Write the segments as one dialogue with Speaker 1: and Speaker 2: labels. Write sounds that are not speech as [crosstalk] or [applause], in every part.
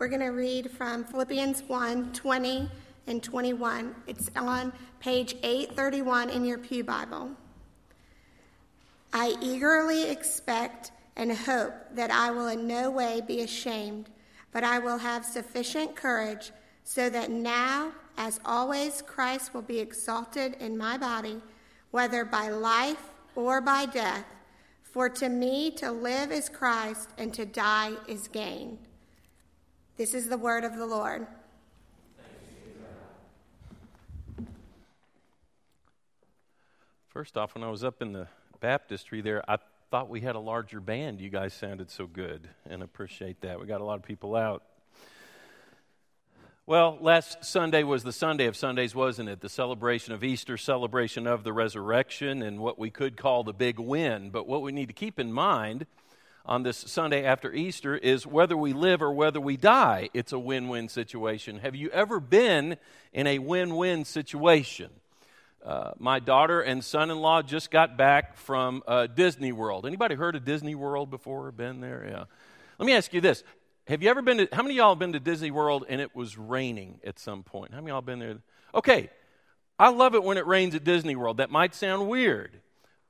Speaker 1: We're going to read from Philippians 1 20 and 21. It's on page 831 in your Pew Bible. I eagerly expect and hope that I will in no way be ashamed, but I will have sufficient courage so that now, as always, Christ will be exalted in my body, whether by life or by death. For to me to live is Christ, and to die is gain. This is the word of the Lord.
Speaker 2: First off, when I was up in the baptistry there, I thought we had a larger band. You guys sounded so good, and appreciate that. We got a lot of people out. Well, last Sunday was the Sunday of Sundays, wasn't it? The celebration of Easter, celebration of the resurrection, and what we could call the big win. But what we need to keep in mind on this Sunday after Easter is whether we live or whether we die, it's a win win situation. Have you ever been in a win win situation? Uh, my daughter and son-in-law just got back from uh, Disney World. Anybody heard of Disney World before? Been there? Yeah. Let me ask you this: Have you ever been to? How many of y'all have been to Disney World and it was raining at some point? How many of y'all been there? Okay, I love it when it rains at Disney World. That might sound weird,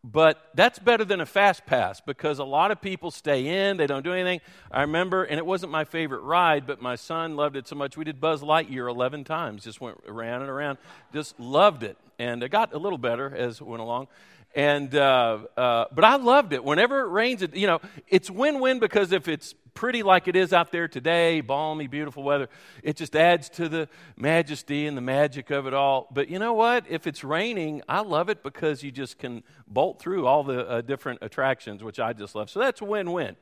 Speaker 2: but that's better than a fast pass because a lot of people stay in, they don't do anything. I remember, and it wasn't my favorite ride, but my son loved it so much. We did Buzz Lightyear 11 times, just went around and around, just loved it and it got a little better as it went along. And uh, uh, but I loved it. Whenever it rains, it, you know, it's win-win because if it's pretty like it is out there today, balmy, beautiful weather, it just adds to the majesty and the magic of it all. But you know what? If it's raining, I love it because you just can bolt through all the uh, different attractions, which I just love. So that's win-win.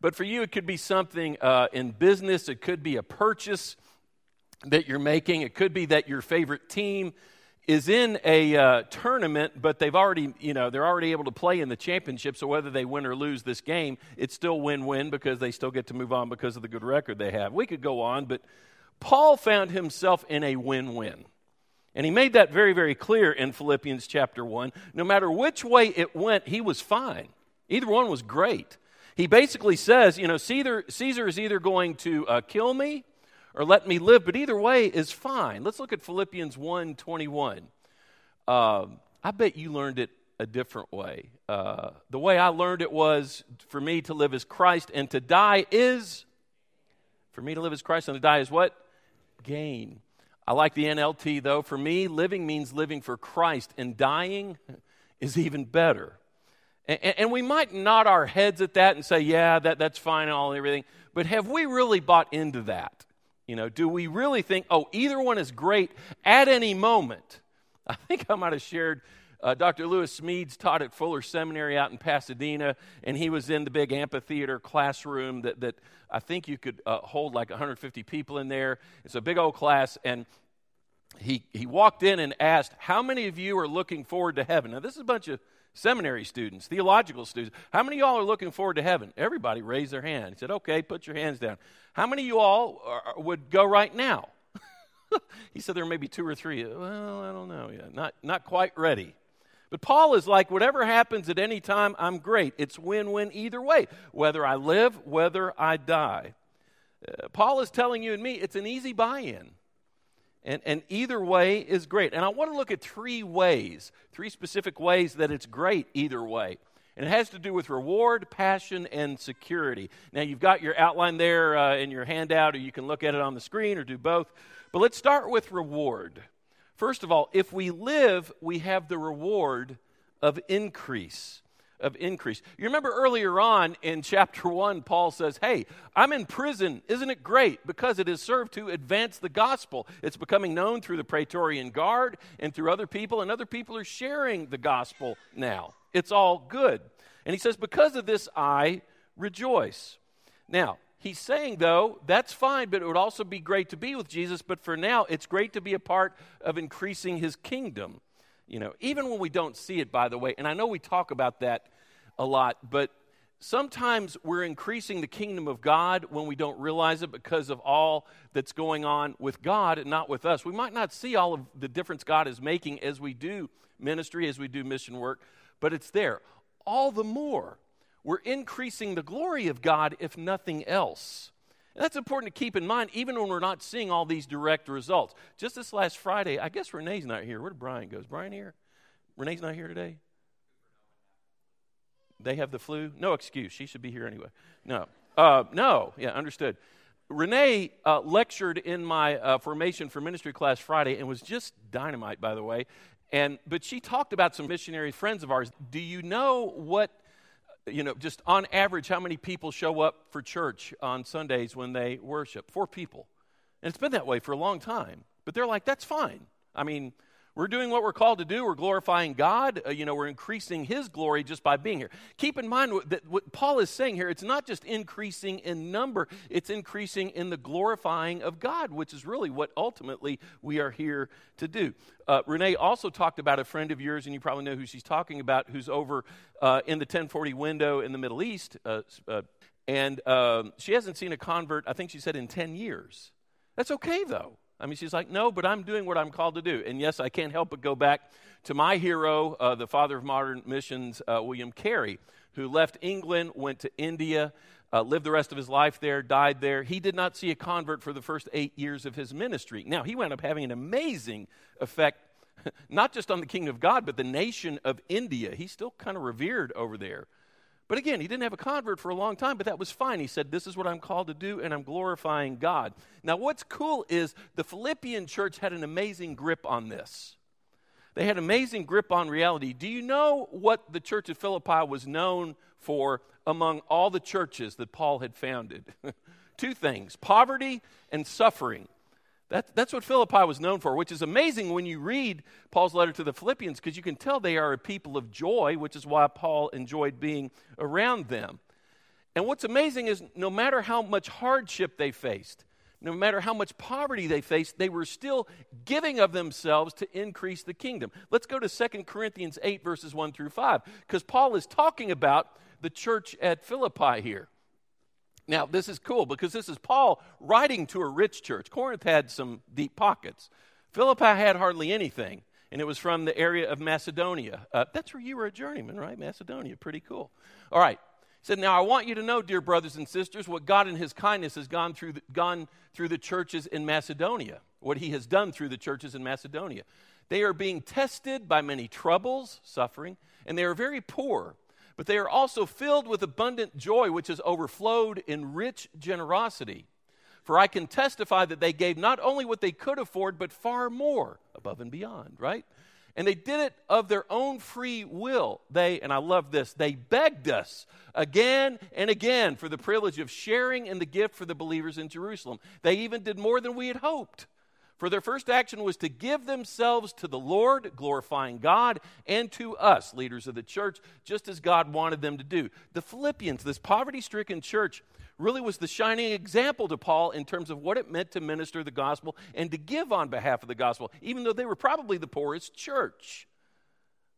Speaker 2: But for you, it could be something uh, in business. It could be a purchase that you're making. It could be that your favorite team is in a uh, tournament, but they've already, you know, they're already able to play in the championship. So whether they win or lose this game, it's still win-win because they still get to move on because of the good record they have. We could go on, but Paul found himself in a win-win. And he made that very, very clear in Philippians chapter 1. No matter which way it went, he was fine. Either one was great. He basically says, you know, Caesar, Caesar is either going to uh, kill me or let me live, but either way is fine. Let's look at Philippians 1 21. Uh, I bet you learned it a different way. Uh, the way I learned it was for me to live as Christ and to die is, for me to live as Christ and to die is what? Gain. I like the NLT though. For me, living means living for Christ, and dying is even better. And, and, we might nod our heads at that and say, yeah, that, that's fine and all and everything. But have we really bought into that? You know, do we really think, oh, either one is great at any moment? [laughs] I think I might have shared uh, Dr. Lewis Smedes taught at Fuller Seminary out in Pasadena, and he was in the big amphitheater classroom that, that I think you could uh, hold like 150 people in there. It's a big old class, and he, he walked in and asked, How many of you are looking forward to heaven? Now, this is a bunch of seminary students, theological students. How many of y'all are looking forward to heaven? Everybody raised their hand. He said, Okay, put your hands down. How many of you all are, would go right now? [laughs] he said there may be two or three. Well, I don't know yet. Not, not quite ready. But Paul is like, whatever happens at any time, I'm great. It's win win either way, whether I live, whether I die. Uh, Paul is telling you and me it's an easy buy in. And, and either way is great. And I want to look at three ways, three specific ways that it's great either way. And it has to do with reward, passion, and security. Now, you've got your outline there uh, in your handout, or you can look at it on the screen or do both. But let's start with reward. First of all, if we live, we have the reward of increase of increase. You remember earlier on in chapter 1, Paul says, Hey, I'm in prison. Isn't it great? Because it has served to advance the gospel. It's becoming known through the Praetorian Guard and through other people, and other people are sharing the gospel now. It's all good. And he says, Because of this, I rejoice. Now, he's saying, though, that's fine, but it would also be great to be with Jesus. But for now, it's great to be a part of increasing his kingdom. You know, even when we don't see it, by the way, and I know we talk about that a lot, but sometimes we're increasing the kingdom of God when we don't realize it because of all that's going on with God and not with us. We might not see all of the difference God is making as we do ministry, as we do mission work, but it's there. All the more, we're increasing the glory of God if nothing else. And that's important to keep in mind, even when we're not seeing all these direct results. Just this last Friday, I guess Renee's not here. Where did Brian go? Is Brian here? Renee's not here today? They have the flu? No excuse. She should be here anyway. No. Uh, no. Yeah, understood. Renee uh, lectured in my uh, formation for ministry class Friday and was just dynamite, by the way. And but she talked about some missionary friends of ours. Do you know what? You know, just on average, how many people show up for church on Sundays when they worship? Four people, and it's been that way for a long time. But they're like, that's fine. I mean, we're doing what we're called to do. We're glorifying God. Uh, you know, we're increasing His glory just by being here. Keep in mind that what Paul is saying here, it's not just increasing in number, it's increasing in the glorifying of God, which is really what ultimately we are here to do. Uh, Renee also talked about a friend of yours, and you probably know who she's talking about, who's over uh, in the 1040 window in the Middle East. Uh, uh, and um, she hasn't seen a convert, I think she said, in 10 years. That's okay, though. I mean, she's like, no, but I'm doing what I'm called to do. And yes, I can't help but go back to my hero, uh, the father of modern missions, uh, William Carey, who left England, went to India, uh, lived the rest of his life there, died there. He did not see a convert for the first eight years of his ministry. Now, he wound up having an amazing effect, [laughs] not just on the kingdom of God, but the nation of India. He's still kind of revered over there. But again, he didn't have a convert for a long time, but that was fine. He said, This is what I'm called to do, and I'm glorifying God. Now, what's cool is the Philippian church had an amazing grip on this. They had amazing grip on reality. Do you know what the church of Philippi was known for among all the churches that Paul had founded? [laughs] Two things poverty and suffering. That, that's what Philippi was known for, which is amazing when you read Paul's letter to the Philippians because you can tell they are a people of joy, which is why Paul enjoyed being around them. And what's amazing is no matter how much hardship they faced, no matter how much poverty they faced, they were still giving of themselves to increase the kingdom. Let's go to 2 Corinthians 8, verses 1 through 5, because Paul is talking about the church at Philippi here. Now, this is cool because this is Paul writing to a rich church. Corinth had some deep pockets, Philippi had hardly anything, and it was from the area of Macedonia. Uh, that's where you were a journeyman, right? Macedonia. Pretty cool. All right. He said, Now I want you to know, dear brothers and sisters, what God in His kindness has gone through the, gone through the churches in Macedonia, what He has done through the churches in Macedonia. They are being tested by many troubles, suffering, and they are very poor but they are also filled with abundant joy, which has overflowed in rich generosity. For I can testify that they gave not only what they could afford, but far more above and beyond, right? And they did it of their own free will. They, and I love this, they begged us again and again for the privilege of sharing in the gift for the believers in Jerusalem. They even did more than we had hoped. For their first action was to give themselves to the Lord, glorifying God, and to us, leaders of the church, just as God wanted them to do. The Philippians, this poverty stricken church, really was the shining example to Paul in terms of what it meant to minister the gospel and to give on behalf of the gospel, even though they were probably the poorest church.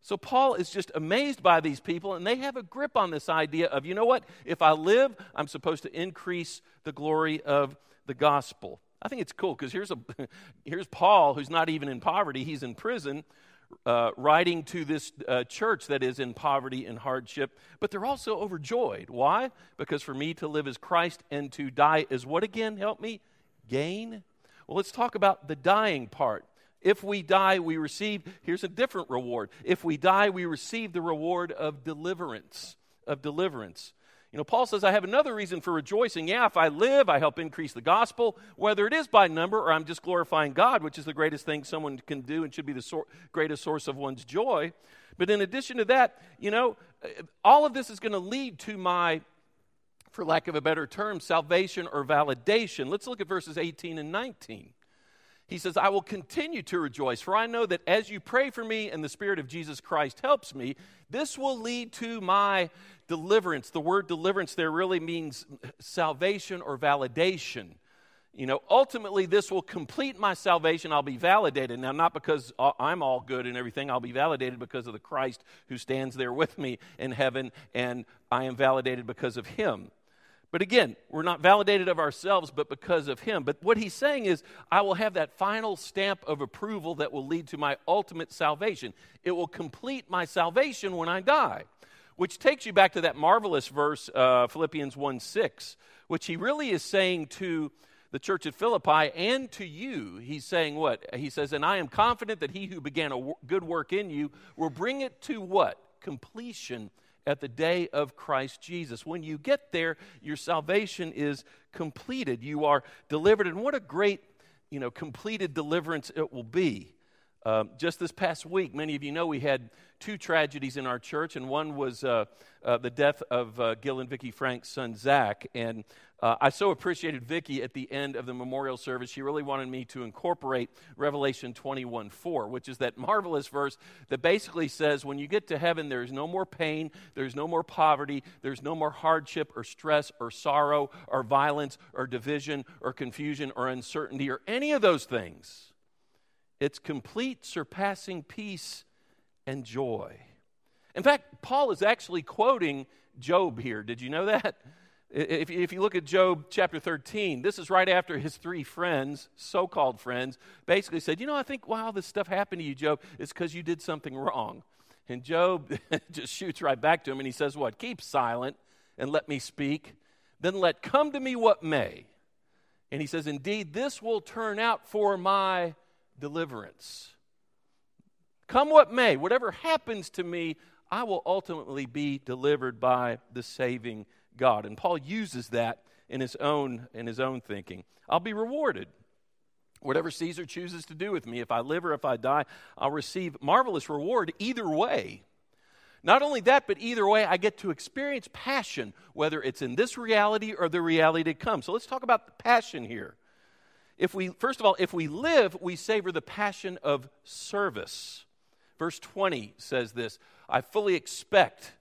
Speaker 2: So Paul is just amazed by these people, and they have a grip on this idea of, you know what? If I live, I'm supposed to increase the glory of the gospel. I think it's cool because here's, a, [laughs] here's Paul, who's not even in poverty, he's in prison, uh, writing to this uh, church that is in poverty and hardship, but they're also overjoyed. Why? Because for me to live as Christ and to die is what again? Help me? Gain? Well, let's talk about the dying part. If we die, we receive, here's a different reward. If we die, we receive the reward of deliverance. Of deliverance. You know, Paul says, I have another reason for rejoicing. Yeah, if I live, I help increase the gospel, whether it is by number or I'm just glorifying God, which is the greatest thing someone can do and should be the sor- greatest source of one's joy. But in addition to that, you know, uh, all of this is going to lead to my, for lack of a better term, salvation or validation. Let's look at verses 18 and 19. He says, I will continue to rejoice, for I know that as you pray for me and the Spirit of Jesus Christ helps me, this will lead to my deliverance. The word deliverance there really means salvation or validation. You know, ultimately, this will complete my salvation. I'll be validated. Now, not because I'm all good and everything, I'll be validated because of the Christ who stands there with me in heaven, and I am validated because of him. But again, we're not validated of ourselves, but because of Him. But what He's saying is, I will have that final stamp of approval that will lead to my ultimate salvation. It will complete my salvation when I die which takes you back to that marvelous verse, uh, Philippians 1 6, which he really is saying to the church at Philippi and to you. He's saying what? He says, And I am confident that he who began a good work in you will bring it to what? Completion at the day of Christ Jesus. When you get there, your salvation is completed. You are delivered. And what a great, you know, completed deliverance it will be. Uh, just this past week, many of you know we had two tragedies in our church, and one was uh, uh, the death of uh, Gil and Vicki Frank's son, Zach. And uh, I so appreciated Vicki at the end of the memorial service. She really wanted me to incorporate Revelation 21 4, which is that marvelous verse that basically says when you get to heaven, there's no more pain, there's no more poverty, there's no more hardship or stress or sorrow or violence or division or confusion or uncertainty or any of those things. It's complete, surpassing peace and joy. In fact, Paul is actually quoting Job here. Did you know that? If, you look at Job chapter 13, this is right after his three friends, so called friends, basically said, You know, I think, wow, this stuff happened to you, Job. It's because you did something wrong. And Job [laughs] just shoots right back to him and he says, What? Keep silent and let me speak. Then let come to me what may. And he says, Indeed, this will turn out for my deliverance. Come what may, whatever happens to me, I will ultimately be delivered by the saving God. And Paul uses that in his own in his own thinking. I'll be rewarded. Whatever Caesar chooses to do with me, if I live or if I die, I'll receive marvelous reward either way. Not only that, but either way, I get to experience passion, whether it's in this reality or the reality to come. So let's talk about the passion here. If we, first of all, if we live, we savor the passion of service. Verse 20 says this I fully expect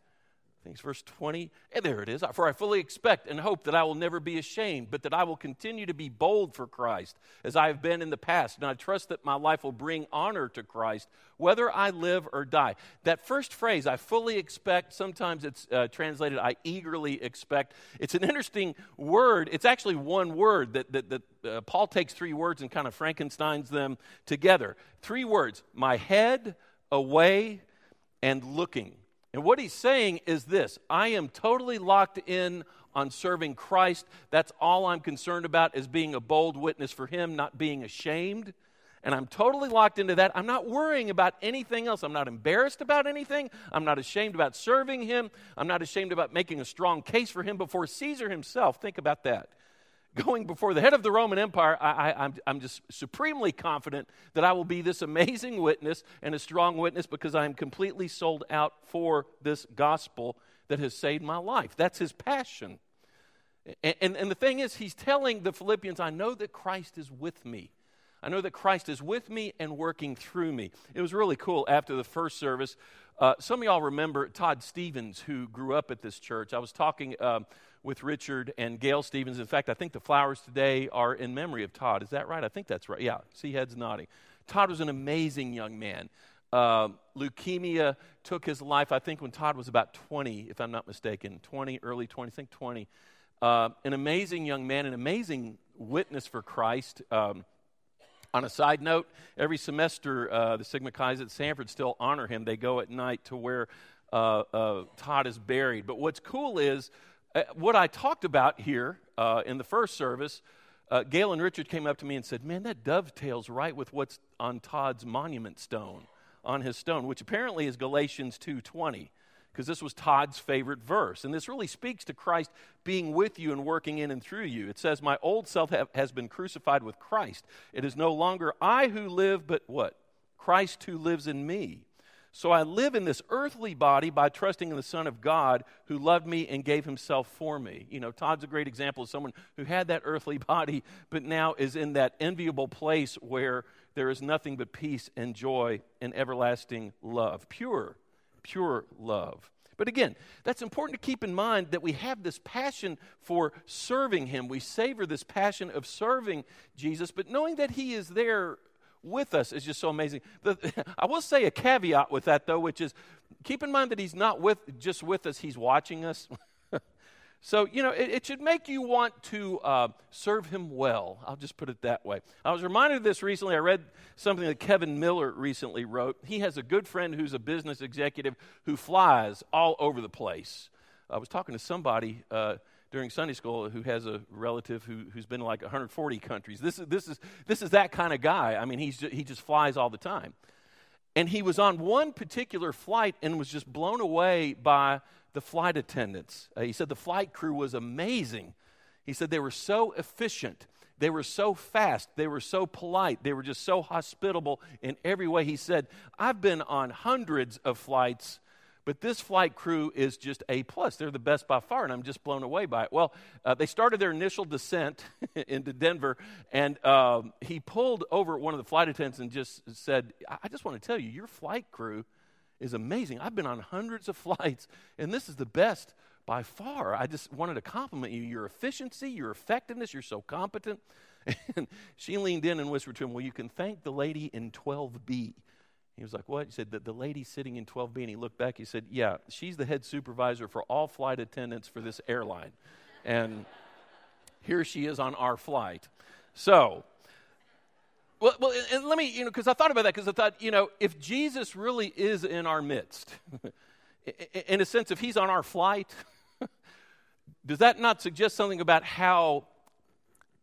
Speaker 2: Think it's verse 20. And there it is. For I fully expect and hope that I will never be ashamed, but that I will continue to be bold for Christ, as I have been in the past. And I trust that my life will bring honor to Christ, whether I live or die. That first phrase, I fully expect, sometimes it's uh, translated, I eagerly expect. It's an interesting word. It's actually one word that, that, that uh, Paul takes three words and kind of Frankensteins them together. Three words my head, away, and looking. And what he's saying is this I am totally locked in on serving Christ. That's all I'm concerned about is being a bold witness for him, not being ashamed. And I'm totally locked into that. I'm not worrying about anything else. I'm not embarrassed about anything. I'm not ashamed about serving him. I'm not ashamed about making a strong case for him before Caesar himself. Think about that going before the head of the Roman Empire, I, am I'm, I'm just supremely confident that I will be this amazing witness and a strong witness because I am completely sold out for this gospel that has saved my life. That's his passion. And, and, and the thing is, he's telling the Philippians, I know that Christ is with me. I know that Christ is with me and working through me. It was really cool after the first service. Uh, some of y'all remember Todd Stevens, who grew up at this church. I was talking. Um, with Richard and Gail Stevens. In fact, I think the flowers today are in memory of Todd. Is that right? I think that's right. Yeah, see heads nodding. Todd was an amazing young man. Uh, leukemia took his life, I think, when Todd was about 20, if I'm not mistaken, 20, early 20, I think 20. Uh, an amazing young man, an amazing witness for Christ. Um, on a side note, every semester, uh, the Sigma Chi's at Samford still honor him. They go at night to where uh, uh, Todd is buried. But what's cool is uh, what I talked about here uh, in the first service, uh, and Richard came up to me and said, Man, that dovetails right with what's on Todd's monument stone, on his stone, which apparently is Galatians 2.20, because this was Todd's favorite verse. And this really speaks to Christ being with you and working in and through you. It says, My old self have, has been crucified with Christ. It is no longer I who live, but what? Christ who lives in me. So I live in this earthly body by trusting in the Son of God who loved me and gave himself for me. You know, Todd's a great example of someone who had that earthly [laughs] body, but now is in that enviable place where there is nothing but peace and joy and everlasting love. Pure, pure love. But again, that's important to keep in mind that we have this passion for serving Him. We savor this passion of serving Jesus, but knowing that He is there with us is just so amazing. The, [laughs] I will say a caveat with that, though, which is keep in mind that He's not with, just with us, He's watching us. [laughs] So, you know, it, it should make you want to uh, serve him well. I'll just put it that way. I was reminded of this recently. I read something that Kevin Miller recently wrote. He has a good friend who's a business executive who flies all over the place. I was talking to somebody uh, during Sunday school who has a relative who, who's been like 140 countries. This is, this, is, this is that kind of guy. I mean, he's, he just flies all the time. And he was on one particular flight and was just blown away by the flight attendants. Uh, he said the flight crew was amazing. He said they were so efficient. They were so fast. They were so polite. They were just so hospitable in every way. He said, I've been on hundreds of flights, but this flight crew is just A. plus. They're the best by far, and I'm just blown away by it. Well, uh, they started their initial descent [laughs] into Denver, and um, he pulled over one of the flight attendants and just said, I just want to tell you, your flight crew is amazing. I've been on hundreds of [laughs] flights, and this is the best by far. I just wanted to compliment you. Your efficiency, your effectiveness, you're so competent. [laughs] And she leaned in and whispered to him, Well, you can thank the lady in 12B. He was like, What? He said, The, the lady sitting in 12B. And he looked back. He said, Yeah, she's the head supervisor for all flight attendants for this airline. And [laughs] here she is on our flight. So, well, well and let me, you know, because I thought about that because I thought, you know, if Jesus really is in our midst, [laughs] in a sense, if he's on our flight, [laughs] does that not suggest something about how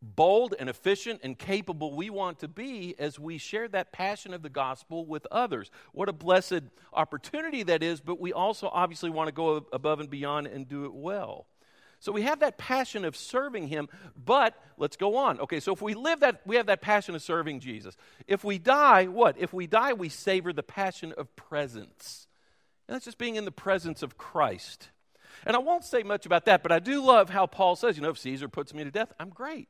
Speaker 2: bold and efficient and capable we want to be as we share that passion of the gospel with others? What a blessed opportunity that is, but we also obviously want to go above and beyond and do it well. So we have that passion of serving him, but let's go on. Okay, so if we live that, we have that passion of serving Jesus. If we die, what? If we die, we savor the passion of presence. And that's just being in the presence of Christ. And I won't say much about that, but I do love how Paul says, you know, if Caesar puts me to death, I'm great.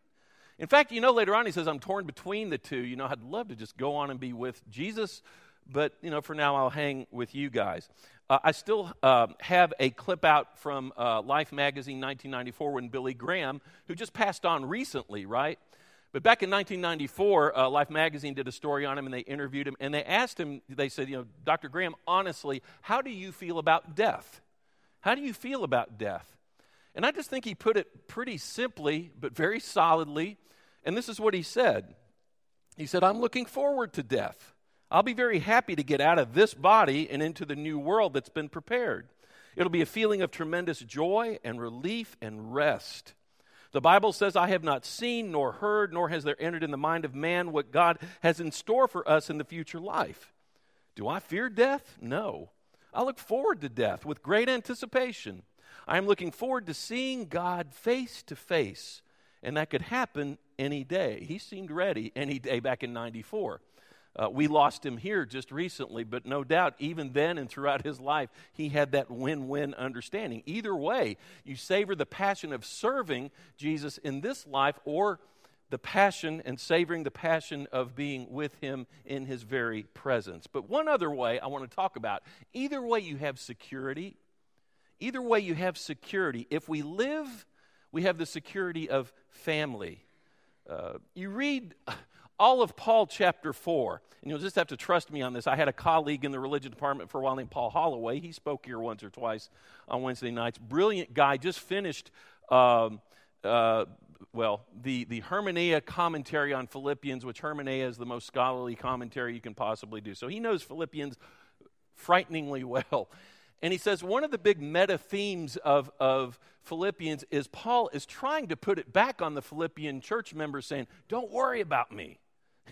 Speaker 2: In fact, you know, later on he says, I'm torn between the two. You know, I'd love to just go on and be with Jesus, but, you know, for now I'll hang with you guys. Uh, I still uh, have a clip out from uh, Life magazine 1994 when Billy Graham, who just passed on recently, right? But back in 1994, uh, Life magazine did a story on him and they interviewed him and they asked him, they said, you know, Dr. Graham, honestly, how do you feel about death? How do you feel about death? And I just think he put it pretty simply, but very solidly. And this is what he said He said, I'm looking forward to death. I'll be very happy to get out of this body and into the new world that's been prepared. It'll be a feeling of tremendous joy and relief and rest. The Bible says, I have not seen nor heard, nor has there entered in the mind of man what God has in store for us in the future life. Do I fear death? No. I look forward to death with great anticipation. I am looking forward to seeing God face to face, and that could happen any day. He seemed ready any day back in 94. Uh, we lost him here just recently, but no doubt, even then and throughout his life, he had that win win understanding. Either way, you savor the passion of serving Jesus in this life or the passion and savoring the passion of being with him in his very presence. But one other way I want to talk about either way, you have security. Either way, you have security. If we live, we have the security of family. Uh, you read all of Paul chapter 4. And you'll just have to trust me on this. I had a colleague in the religion department for a while named Paul Holloway. He spoke here once or twice on Wednesday nights. Brilliant guy, just finished, um, uh, well, the, the Hermeneia commentary on Philippians, which Hermeneia is the most scholarly commentary you can possibly do. So he knows Philippians frighteningly [laughs] well. And he says one of the big meta themes of, of Philippians is Paul is trying to put it back on the Philippian church members, saying, Don't worry about me.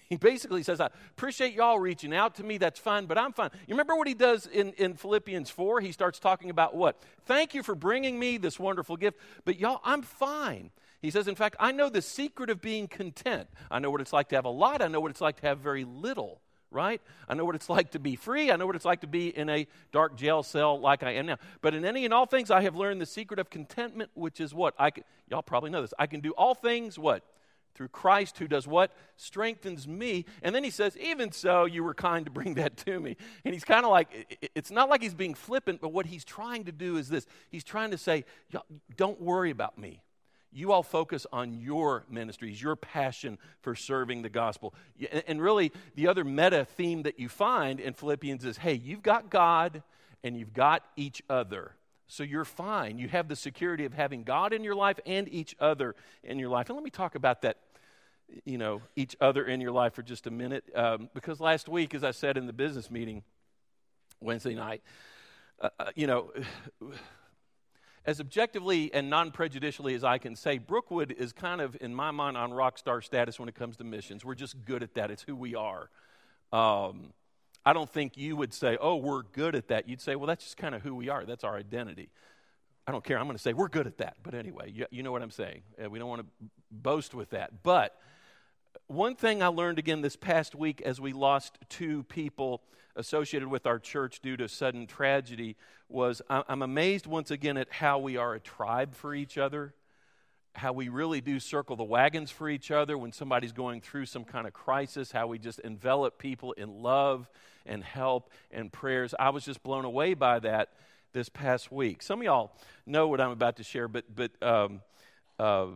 Speaker 2: [laughs] He basically says, I appreciate y'all reaching out to me. That's fine, but I'm fine. You remember what he does in, in Philippians 4? He starts talking about what? Thank you for bringing me this wonderful gift, but y'all, I'm fine. He says, in fact, I know the secret of being content. I know what it's like to have a lot, I know what it's like to have very little right? I know what it's like to be free. I know what it's like to be in a dark jail cell like I am now. But in any and all things, I have learned the secret of contentment, which is what? I can, y'all probably know this. I can do all things, what? Through Christ who does what? Strengthens me. And then he says, Even so, you were kind to bring that to me. And he's kind of like, it's not like he's being flippant, but what he's trying to do is this he's trying to say, Don't worry about me. You all focus on your ministries, your passion for serving the gospel. And really, the other meta theme that you find in Philippians is hey, you've got God and you've got each other. So you're fine. You have the security of having God in your life and each other in your life. And let me talk about that, you know, each other in your life for just a minute. Um, because last week, as I said in the business meeting Wednesday night, uh, uh you know, [sighs] as objectively and non prejudicially as I can say, Brookwood is kind of, in my mind, on rock star status when it comes to missions. We're just good at that, it's who we are. Um, I don't think you would say, oh, we're good at that. You'd say, well, that's just kind of who we are. That's our identity. I don't care. I'm going to say we're good at that. But anyway, you, you know what I'm saying. Uh, we don't want to boast with that. But one thing I learned again this past week as we lost two people associated with our church due to sudden tragedy was I'm amazed once again at how we are a tribe for each other how we really do circle the wagons for each other when somebody's going through some kind of crisis, how we just envelop people in love and help and prayers. I was just blown away by that this past week. Some of y'all know what I'm about to share, but, but um, uh,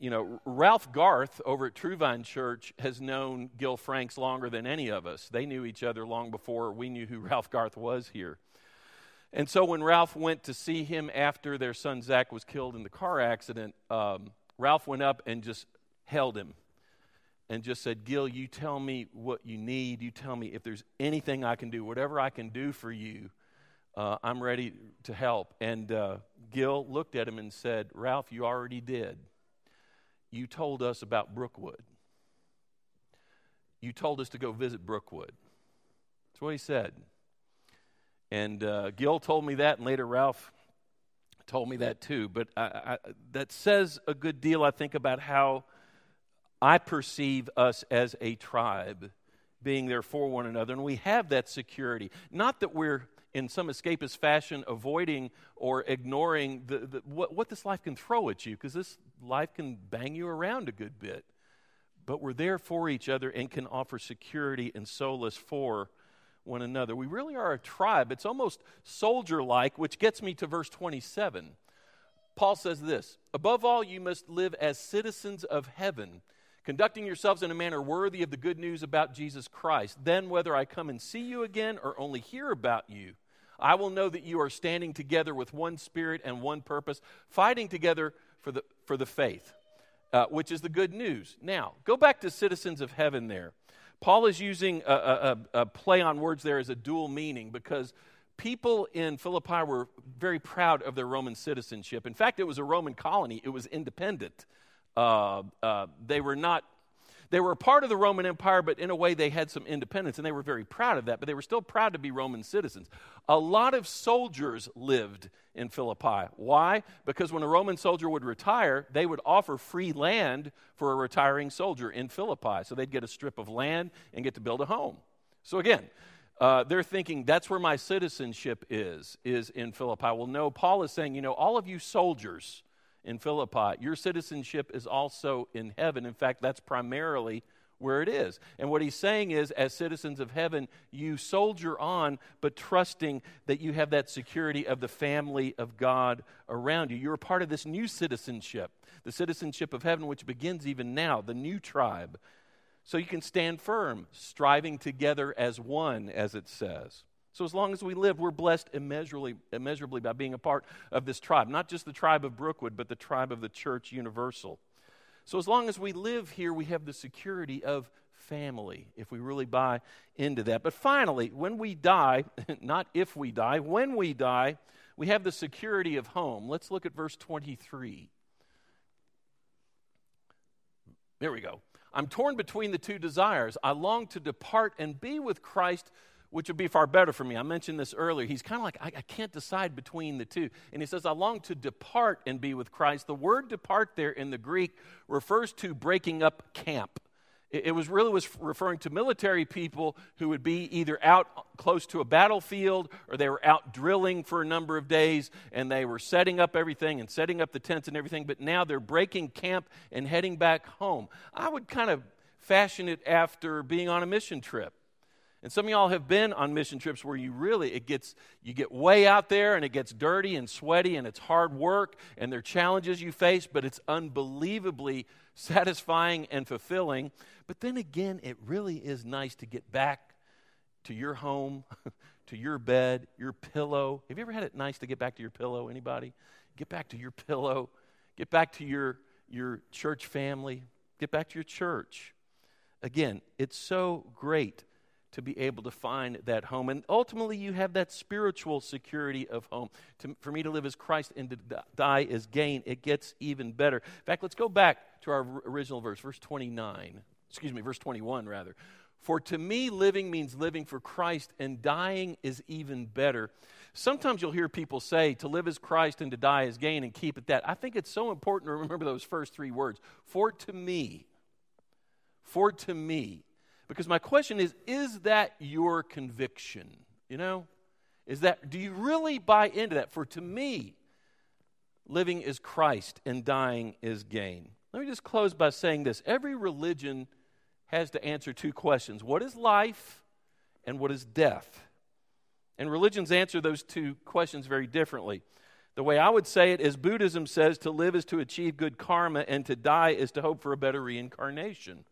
Speaker 2: you know, Ralph Garth over at True Church has known Gil Franks longer than any of us. They knew each other long before we knew who [laughs] Ralph Garth was here. And so when Ralph went to see him after their son Zach was killed in the car accident, um, Ralph went up and just held him and just said, Gil, you tell me what you need. You tell me if there's anything I can do, whatever I can do for you, uh, I'm ready to help. And uh, Gil looked at him and said, Ralph, you already did. You told us about Brookwood. You told us to go visit Brookwood. That's what he said. And uh, Gil told me that, and later Ralph told me that too. But I, I, that says a good deal, I think, about how I perceive us as a tribe being there for one another. And we have that security. Not that we're in some escapist fashion avoiding or ignoring the, the what, what this life can throw at you, because this life can bang you around a good bit. But we're there for each other and can offer security and solace for one another. We really are a tribe. It's almost soldier like, which gets me to verse 27. Paul says this Above all, you must live as citizens of heaven, conducting yourselves in a manner worthy of the good news about Jesus Christ. Then, whether I come and see you again or only hear about you, I will know that you are standing together with one spirit and one purpose, fighting together for the, for the faith, uh, which is the good news. Now, go back to citizens of heaven there. Paul is using a, a, a, play on words there as a dual meaning because people in Philippi were very proud of their Roman citizenship. In fact, it was a Roman colony, it was independent. Uh, uh, they were not they were a part of the Roman Empire, but in a way they had some independence, and they were very proud of that, but they were still proud to be Roman citizens. A lot of soldiers lived in Philippi. Why? Because when a Roman soldier would retire, they would offer free land for a retiring soldier in Philippi. So they'd get a strip of land and get to build a home. So again, uh, they're thinking that's where my citizenship is, is in Philippi. Well, no, Paul is saying, you know, all of you soldiers, in Philippi. Your citizenship is also in heaven. In fact, that's primarily where it is. And what he's saying is, as citizens of heaven, you soldier on, but trusting that you have that security of the family of God around you. You're a part of this new citizenship, the citizenship of heaven, which begins even now, the new tribe. So you can stand firm, striving together as one, as it says. So, as long as we live, we're blessed immeasurably, immeasurably by being a part of this tribe, not just the tribe of Brookwood, but the tribe of the church universal. So, as long as we live here, we have the security of family, if we really buy into that. But finally, when we die, [laughs] not if we die, when we die, we have the security of home. Let's look at verse 23. There we go. I'm torn between the two desires. I long to depart and be with Christ which would be far better for me. I mentioned this earlier. He's kind of like, I, I, can't decide between the two. And he says, I long to depart and be with Christ. The word depart there in the Greek refers to breaking up camp. It, it was really was referring to military people who would be either out close to a battlefield or they were out drilling for a number of days and they were setting up everything and setting up the tents and everything, but now they're breaking camp and heading back home. I would kind of fashion it after being on a mission trip and some of y'all have been on mission trips where you really it gets you get way out there and it gets dirty and sweaty and it's hard work and there are challenges you face, but it's unbelievably satisfying and fulfilling. But then again, it really is nice to get back to your home, [laughs] to your bed, your pillow. Have you ever had it nice to get back to your pillow? Anybody? Get back to your pillow. Get back to your, your church family. Get back to your church. Again, it's so great to be able to find that home. And ultimately, you have that spiritual security of home. To, for me to live as Christ and to die as gain, it gets even better. In fact, let's go back to our original verse, verse 29. Excuse me, verse 21, rather. For to me, living means living for Christ, and dying is even better. Sometimes you'll hear people say, to live as Christ and to die as gain, and keep it that. I think it's so important to remember those first three words. For to me. For to me. Because my question is is that your conviction? You know? Is that, do you really buy into that? For to me, living is Christ and dying is gain. Let me just close by saying this every religion has to answer two questions what is life and what is death? And religions answer those two questions very differently. The way I would say it is Buddhism says to live is to achieve good karma and to die is to hope for a better reincarnation.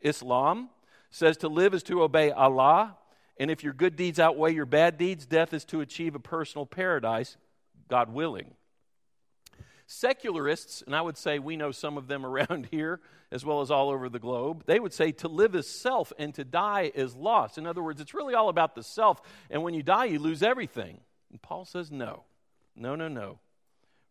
Speaker 2: Islam says to live is to obey Allah, and if your good deeds outweigh your bad deeds, death is to achieve a personal paradise, God willing. Secularists, and I would say we know some of them [laughs] around here as well as all over the globe, they would say to live is self and to die is loss. In other words, it's really all about the self, and when you die, you lose everything. And Paul says, no, no, no, no.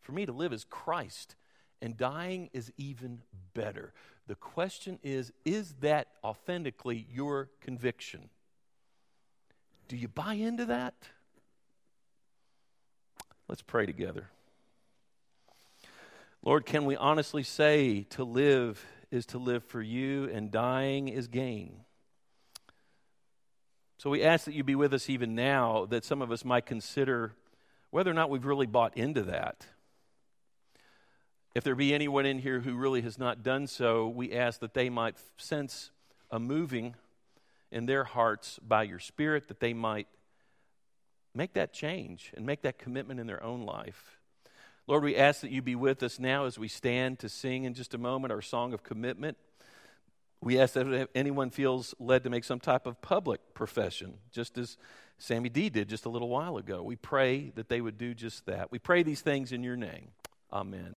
Speaker 2: For me to live is Christ, and dying is even better. The question is is that authentically your conviction? Do you buy into that? Let's pray together. Lord, can we honestly say to live is to live for you and dying is gain? So we ask that you be with us even now, that some of us might consider whether or not we've really bought into that. If there be anyone in here who really has not done so, we ask that they might sense a moving in their hearts by your Spirit, that they might make that change and make that commitment in their own life. Lord, we ask that you be with us now as we stand to sing in just a moment our song of commitment. We ask that if anyone feels led to make some type of public profession, just as Sammy D did just a little while ago, we pray that they would do just that. We pray these things in your name. Amen.